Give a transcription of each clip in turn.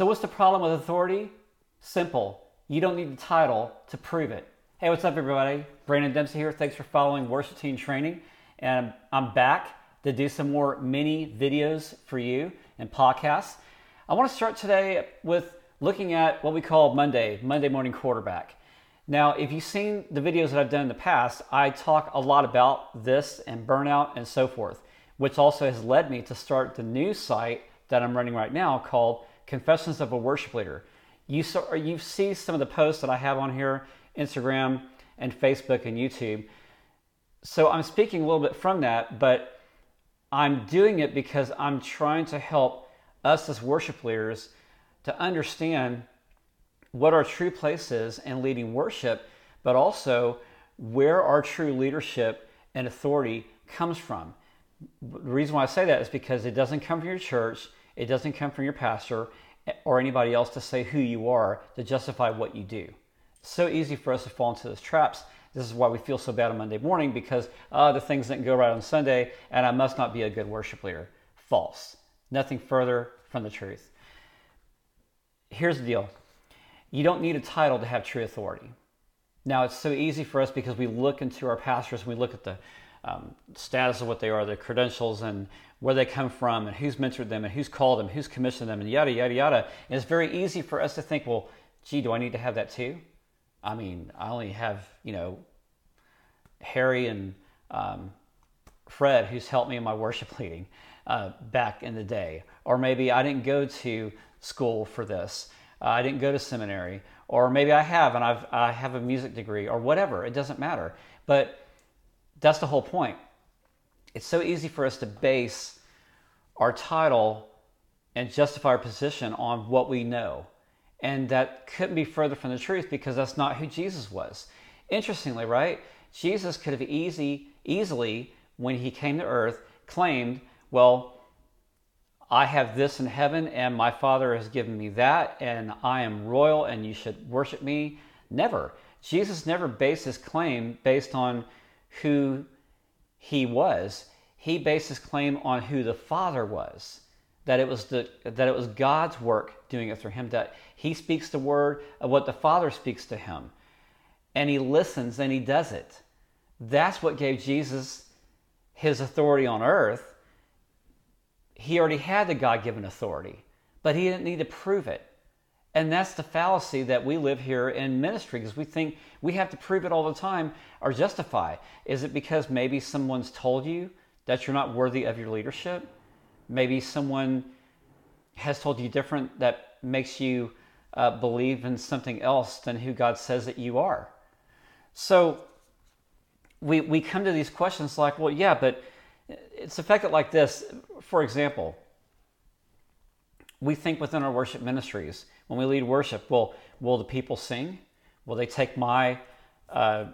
So, what's the problem with authority? Simple. You don't need the title to prove it. Hey, what's up, everybody? Brandon Dempsey here. Thanks for following Worship Team Training. And I'm back to do some more mini videos for you and podcasts. I want to start today with looking at what we call Monday, Monday morning quarterback. Now, if you've seen the videos that I've done in the past, I talk a lot about this and burnout and so forth, which also has led me to start the new site that I'm running right now called Confessions of a Worship Leader. You, saw, you see some of the posts that I have on here, Instagram and Facebook and YouTube. So I'm speaking a little bit from that, but I'm doing it because I'm trying to help us as worship leaders to understand what our true place is in leading worship, but also where our true leadership and authority comes from. The reason why I say that is because it doesn't come from your church, it doesn't come from your pastor or anybody else to say who you are to justify what you do. So easy for us to fall into those traps. This is why we feel so bad on Monday morning because uh, the things didn't go right on Sunday and I must not be a good worship leader. False. Nothing further from the truth. Here's the deal you don't need a title to have true authority. Now, it's so easy for us because we look into our pastors and we look at the um, status of what they are, their credentials, and where they come from, and who's mentored them, and who's called them, who's commissioned them, and yada, yada, yada. And it's very easy for us to think, well, gee, do I need to have that too? I mean, I only have, you know, Harry and um, Fred, who's helped me in my worship leading uh, back in the day. Or maybe I didn't go to school for this. Uh, I didn't go to seminary. Or maybe I have and I've, I have a music degree or whatever. It doesn't matter. But that's the whole point. It's so easy for us to base our title and justify our position on what we know. And that couldn't be further from the truth because that's not who Jesus was. Interestingly, right? Jesus could have easy, easily, when he came to earth, claimed, well, I have this in heaven, and my Father has given me that, and I am royal, and you should worship me. Never. Jesus never based his claim based on who he was. He based his claim on who the Father was. That it was the that it was God's work doing it through him. That he speaks the word of what the Father speaks to him, and he listens and he does it. That's what gave Jesus his authority on earth he already had the God given authority, but he didn't need to prove it. And that's the fallacy that we live here in ministry because we think we have to prove it all the time or justify. Is it because maybe someone's told you that you're not worthy of your leadership? Maybe someone has told you different that makes you uh, believe in something else than who God says that you are. So we, we come to these questions like, well, yeah, but it's affected like this. For example, we think within our worship ministries, when we lead worship, will will the people sing? Will they take my uh,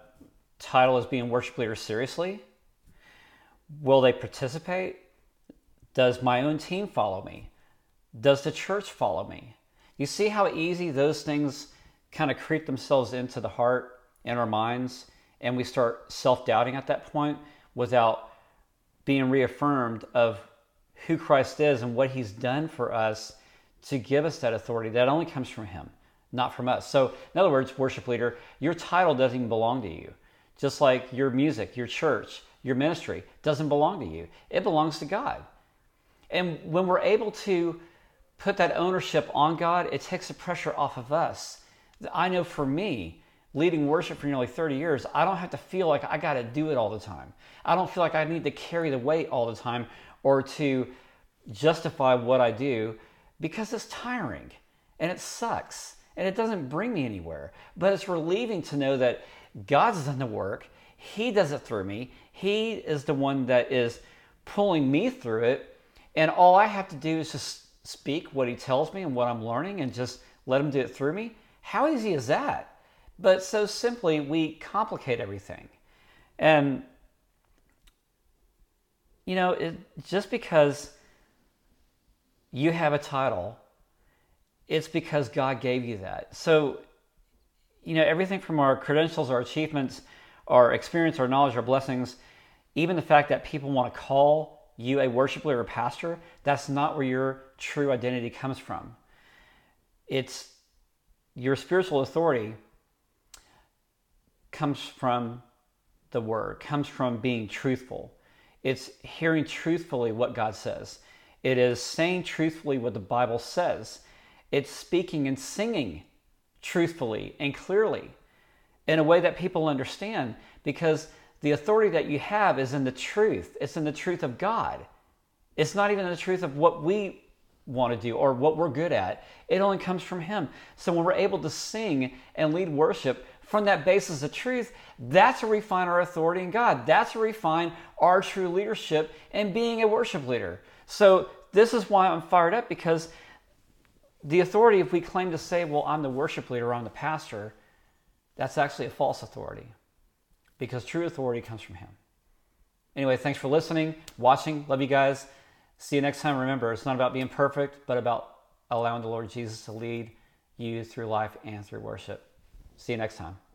title as being worship leader seriously? Will they participate? Does my own team follow me? Does the church follow me? You see how easy those things kind of creep themselves into the heart and our minds, and we start self doubting at that point without being reaffirmed of who Christ is and what he's done for us to give us that authority that only comes from him, not from us. So, in other words, worship leader, your title doesn't even belong to you. Just like your music, your church, your ministry doesn't belong to you, it belongs to God. And when we're able to put that ownership on God, it takes the pressure off of us. I know for me, leading worship for nearly 30 years, I don't have to feel like I got to do it all the time. I don't feel like I need to carry the weight all the time or to justify what I do because it's tiring and it sucks and it doesn't bring me anywhere. But it's relieving to know that God's done the work, He does it through me, He is the one that is pulling me through it. And all I have to do is just speak what He tells me and what I'm learning and just let Him do it through me. How easy is that? But so simply, we complicate everything. And, you know, it, just because you have a title, it's because God gave you that. So, you know, everything from our credentials, our achievements, our experience, our knowledge, our blessings, even the fact that people want to call you a worship leader or pastor, that's not where your true identity comes from. it's your spiritual authority comes from the word, comes from being truthful. It's hearing truthfully what God says. It is saying truthfully what the Bible says. It's speaking and singing truthfully and clearly in a way that people understand because the authority that you have is in the truth. It's in the truth of God. It's not even the truth of what we want to do or what we're good at. It only comes from Him. So when we're able to sing and lead worship from that basis of truth, that's to refine our authority in God. That's to refine our true leadership and being a worship leader. So this is why I'm fired up because the authority, if we claim to say, well, I'm the worship leader, I'm the pastor, that's actually a false authority because true authority comes from Him. Anyway, thanks for listening, watching. Love you guys. See you next time. Remember, it's not about being perfect, but about allowing the Lord Jesus to lead you through life and through worship. See you next time.